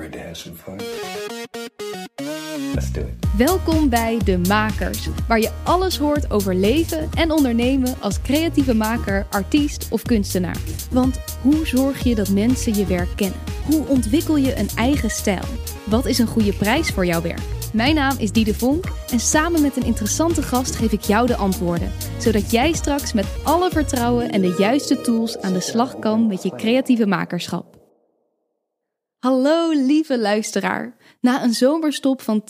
Ready fun? Let's do it. Welkom bij De Makers, waar je alles hoort over leven en ondernemen als creatieve maker, artiest of kunstenaar. Want hoe zorg je dat mensen je werk kennen? Hoe ontwikkel je een eigen stijl? Wat is een goede prijs voor jouw werk? Mijn naam is Diede Vonk en samen met een interessante gast geef ik jou de antwoorden, zodat jij straks met alle vertrouwen en de juiste tools aan de slag kan met je creatieve makerschap. Hallo lieve luisteraar. Na een zomerstop van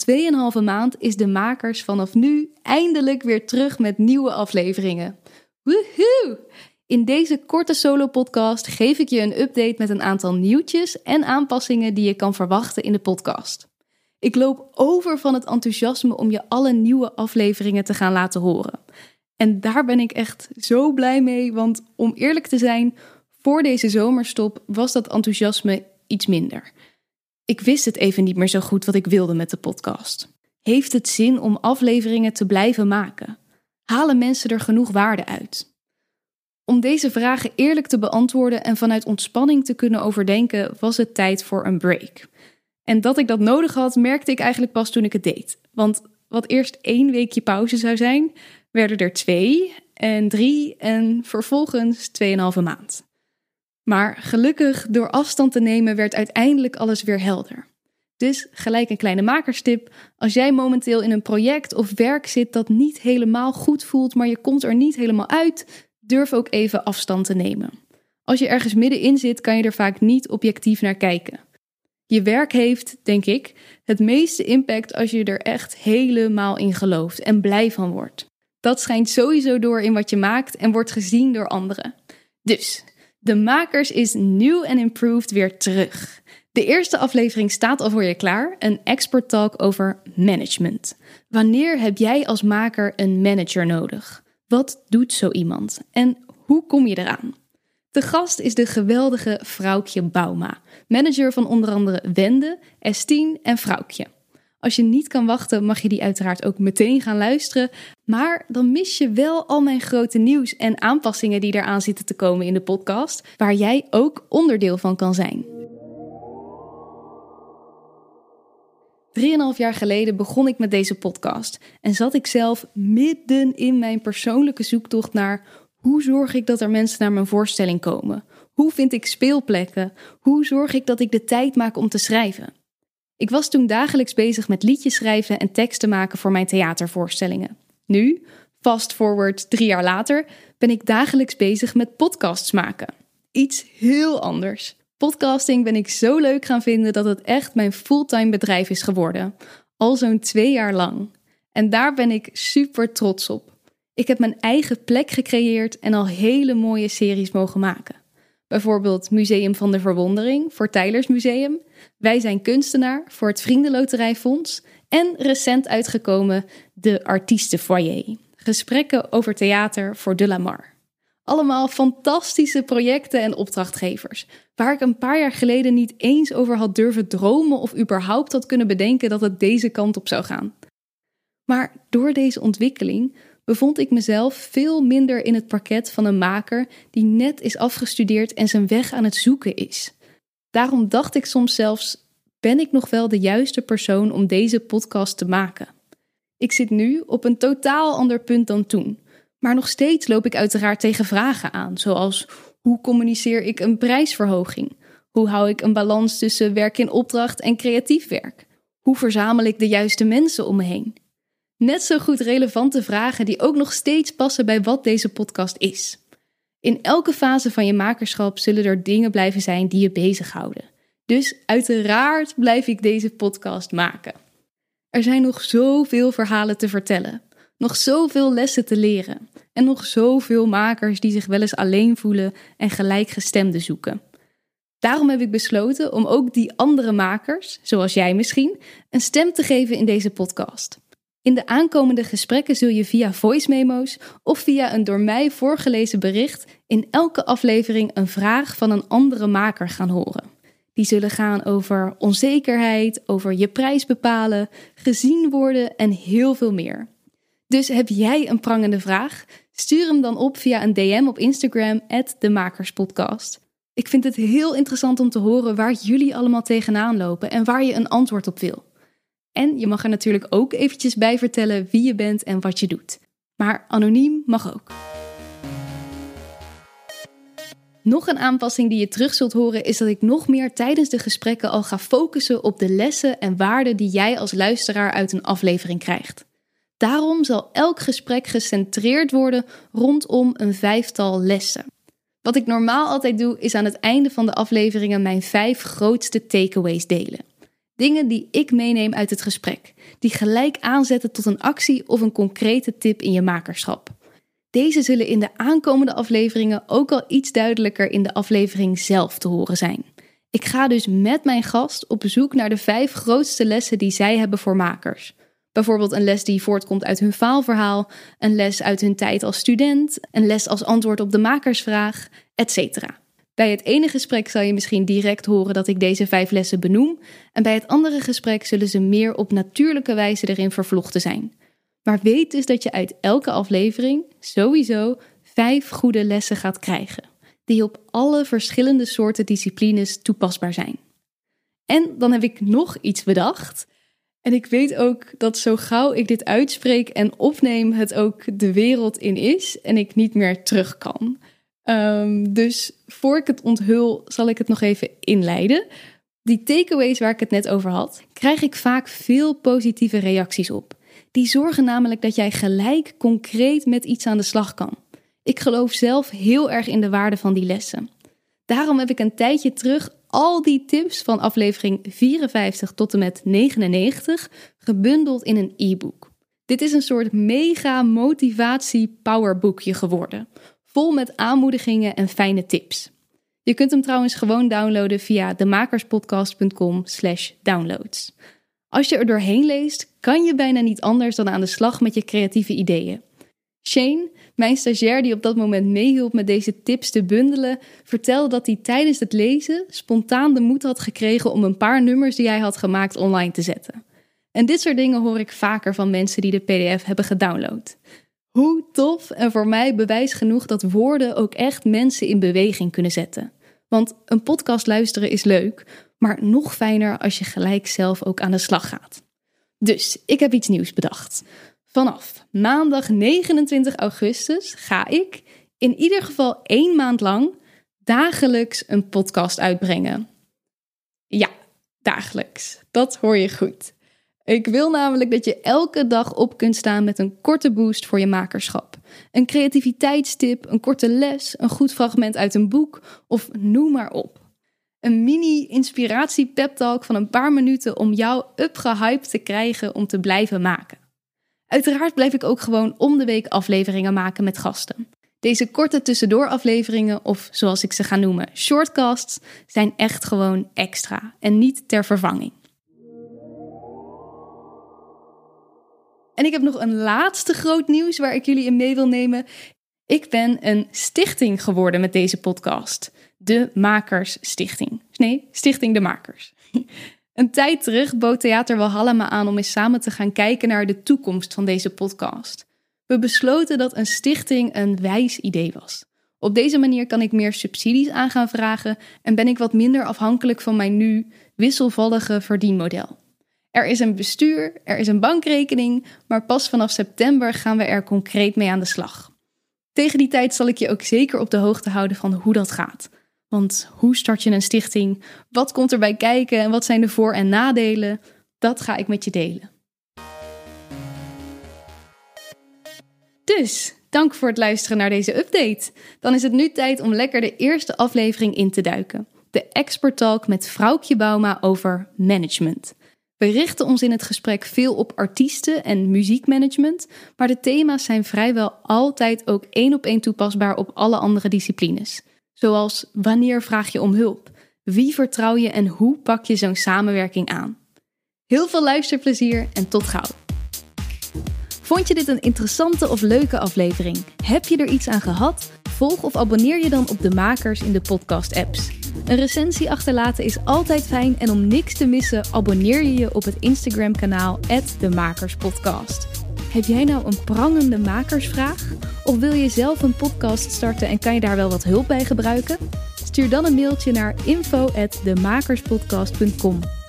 2,5 maand is de makers vanaf nu eindelijk weer terug met nieuwe afleveringen. Woehoe! In deze korte solo-podcast geef ik je een update met een aantal nieuwtjes en aanpassingen die je kan verwachten in de podcast. Ik loop over van het enthousiasme om je alle nieuwe afleveringen te gaan laten horen. En daar ben ik echt zo blij mee, want om eerlijk te zijn, voor deze zomerstop was dat enthousiasme iets minder. Ik wist het even niet meer zo goed wat ik wilde met de podcast. Heeft het zin om afleveringen te blijven maken? Halen mensen er genoeg waarde uit? Om deze vragen eerlijk te beantwoorden en vanuit ontspanning te kunnen overdenken, was het tijd voor een break. En dat ik dat nodig had, merkte ik eigenlijk pas toen ik het deed. Want wat eerst één weekje pauze zou zijn, werden er twee en drie en vervolgens tweeënhalve maand. Maar gelukkig, door afstand te nemen, werd uiteindelijk alles weer helder. Dus gelijk een kleine makerstip: als jij momenteel in een project of werk zit dat niet helemaal goed voelt, maar je komt er niet helemaal uit, durf ook even afstand te nemen. Als je ergens middenin zit, kan je er vaak niet objectief naar kijken. Je werk heeft, denk ik, het meeste impact als je er echt helemaal in gelooft en blij van wordt. Dat schijnt sowieso door in wat je maakt en wordt gezien door anderen. Dus, de Makers is nieuw en improved weer terug. De eerste aflevering staat al voor je klaar, een expert talk over management. Wanneer heb jij als maker een manager nodig? Wat doet zo iemand en hoe kom je eraan? De gast is de geweldige Vrouwtje Bauma, manager van onder andere Wende, S10 en Vrouwtje. Als je niet kan wachten, mag je die uiteraard ook meteen gaan luisteren. Maar dan mis je wel al mijn grote nieuws en aanpassingen die eraan zitten te komen in de podcast, waar jij ook onderdeel van kan zijn. Drieënhalf jaar geleden begon ik met deze podcast en zat ik zelf midden in mijn persoonlijke zoektocht naar hoe zorg ik dat er mensen naar mijn voorstelling komen? Hoe vind ik speelplekken? Hoe zorg ik dat ik de tijd maak om te schrijven? Ik was toen dagelijks bezig met liedjes schrijven en teksten maken voor mijn theatervoorstellingen. Nu, fast forward drie jaar later, ben ik dagelijks bezig met podcasts maken. Iets heel anders. Podcasting ben ik zo leuk gaan vinden dat het echt mijn fulltime bedrijf is geworden. Al zo'n twee jaar lang. En daar ben ik super trots op. Ik heb mijn eigen plek gecreëerd en al hele mooie series mogen maken. Bijvoorbeeld Museum van de Verwondering voor Tylers Museum, Wij zijn kunstenaar voor het Vriendenloterijfonds en recent uitgekomen De Artiestenfoyer, gesprekken over theater voor De Lamar. Allemaal fantastische projecten en opdrachtgevers, waar ik een paar jaar geleden niet eens over had durven dromen of überhaupt had kunnen bedenken dat het deze kant op zou gaan. Maar door deze ontwikkeling bevond ik mezelf veel minder in het parket van een maker die net is afgestudeerd en zijn weg aan het zoeken is. Daarom dacht ik soms zelfs: ben ik nog wel de juiste persoon om deze podcast te maken? Ik zit nu op een totaal ander punt dan toen, maar nog steeds loop ik uiteraard tegen vragen aan, zoals hoe communiceer ik een prijsverhoging? Hoe hou ik een balans tussen werk in opdracht en creatief werk? Hoe verzamel ik de juiste mensen om me heen? Net zo goed relevante vragen die ook nog steeds passen bij wat deze podcast is. In elke fase van je makerschap zullen er dingen blijven zijn die je bezighouden. Dus uiteraard blijf ik deze podcast maken. Er zijn nog zoveel verhalen te vertellen, nog zoveel lessen te leren en nog zoveel makers die zich wel eens alleen voelen en gelijkgestemden zoeken. Daarom heb ik besloten om ook die andere makers, zoals jij misschien, een stem te geven in deze podcast. In de aankomende gesprekken zul je via voice memo's of via een door mij voorgelezen bericht in elke aflevering een vraag van een andere maker gaan horen. Die zullen gaan over onzekerheid, over je prijs bepalen, gezien worden en heel veel meer. Dus heb jij een prangende vraag? Stuur hem dan op via een DM op Instagram, de Makerspodcast. Ik vind het heel interessant om te horen waar jullie allemaal tegenaan lopen en waar je een antwoord op wil. En je mag er natuurlijk ook eventjes bij vertellen wie je bent en wat je doet. Maar anoniem mag ook. Nog een aanpassing die je terug zult horen is dat ik nog meer tijdens de gesprekken al ga focussen op de lessen en waarden die jij als luisteraar uit een aflevering krijgt. Daarom zal elk gesprek gecentreerd worden rondom een vijftal lessen. Wat ik normaal altijd doe, is aan het einde van de afleveringen mijn vijf grootste takeaways delen. Dingen die ik meeneem uit het gesprek, die gelijk aanzetten tot een actie of een concrete tip in je makerschap. Deze zullen in de aankomende afleveringen ook al iets duidelijker in de aflevering zelf te horen zijn. Ik ga dus met mijn gast op bezoek naar de vijf grootste lessen die zij hebben voor makers. Bijvoorbeeld een les die voortkomt uit hun faalverhaal, een les uit hun tijd als student, een les als antwoord op de makersvraag, etc. Bij het ene gesprek zal je misschien direct horen dat ik deze vijf lessen benoem, en bij het andere gesprek zullen ze meer op natuurlijke wijze erin vervlochten zijn. Maar weet dus dat je uit elke aflevering sowieso vijf goede lessen gaat krijgen, die op alle verschillende soorten disciplines toepasbaar zijn. En dan heb ik nog iets bedacht. En ik weet ook dat zo gauw ik dit uitspreek en opneem, het ook de wereld in is en ik niet meer terug kan. Ehm, dus voor ik het onthul, zal ik het nog even inleiden. Die takeaways waar ik het net over had, krijg ik vaak veel positieve reacties op. Die zorgen namelijk dat jij gelijk concreet met iets aan de slag kan. Ik geloof zelf heel erg in de waarde van die lessen. Daarom heb ik een tijdje terug al die tips van aflevering 54 tot en met 99 gebundeld in een e-book. Dit is een soort mega motivatie powerboekje geworden, vol met aanmoedigingen en fijne tips. Je kunt hem trouwens gewoon downloaden via demakerspodcast.com/downloads. Als je er doorheen leest, kan je bijna niet anders dan aan de slag met je creatieve ideeën. Shane, mijn stagiair die op dat moment meehielp met deze tips te bundelen, vertelde dat hij tijdens het lezen spontaan de moed had gekregen om een paar nummers die hij had gemaakt online te zetten. En dit soort dingen hoor ik vaker van mensen die de PDF hebben gedownload. Hoe tof en voor mij bewijs genoeg dat woorden ook echt mensen in beweging kunnen zetten. Want een podcast luisteren is leuk, maar nog fijner als je gelijk zelf ook aan de slag gaat. Dus ik heb iets nieuws bedacht. Vanaf maandag 29 augustus ga ik in ieder geval één maand lang dagelijks een podcast uitbrengen. Ja, dagelijks. Dat hoor je goed. Ik wil namelijk dat je elke dag op kunt staan met een korte boost voor je makerschap. Een creativiteitstip, een korte les, een goed fragment uit een boek of noem maar op. Een mini inspiratie pep talk van een paar minuten om jou upgehyped te krijgen om te blijven maken. Uiteraard blijf ik ook gewoon om de week afleveringen maken met gasten. Deze korte tussendoor afleveringen, of zoals ik ze ga noemen, shortcasts, zijn echt gewoon extra en niet ter vervanging. En ik heb nog een laatste groot nieuws waar ik jullie in mee wil nemen. Ik ben een stichting geworden met deze podcast. De Makers Stichting. Nee, Stichting De Makers. Een tijd terug bood Theater Walhalla me aan om eens samen te gaan kijken naar de toekomst van deze podcast. We besloten dat een stichting een wijs idee was. Op deze manier kan ik meer subsidies aan gaan vragen en ben ik wat minder afhankelijk van mijn nu wisselvallige verdienmodel. Er is een bestuur, er is een bankrekening, maar pas vanaf september gaan we er concreet mee aan de slag. Tegen die tijd zal ik je ook zeker op de hoogte houden van hoe dat gaat. Want hoe start je een stichting? Wat komt erbij kijken en wat zijn de voor- en nadelen? Dat ga ik met je delen. Dus, dank voor het luisteren naar deze update. Dan is het nu tijd om lekker de eerste aflevering in te duiken. De Expert Talk met Vrouwtje Bauma over management. We richten ons in het gesprek veel op artiesten en muziekmanagement, maar de thema's zijn vrijwel altijd ook één op één toepasbaar op alle andere disciplines. Zoals wanneer vraag je om hulp? Wie vertrouw je en hoe pak je zo'n samenwerking aan? Heel veel luisterplezier en tot gauw. Vond je dit een interessante of leuke aflevering? Heb je er iets aan gehad? Volg of abonneer je dan op de makers in de podcast-apps. Een recensie achterlaten is altijd fijn en om niks te missen, abonneer je je op het Instagram-kanaal de Makerspodcast. Heb jij nou een prangende makersvraag? Of wil je zelf een podcast starten en kan je daar wel wat hulp bij gebruiken? Stuur dan een mailtje naar info@demakerspodcast.com.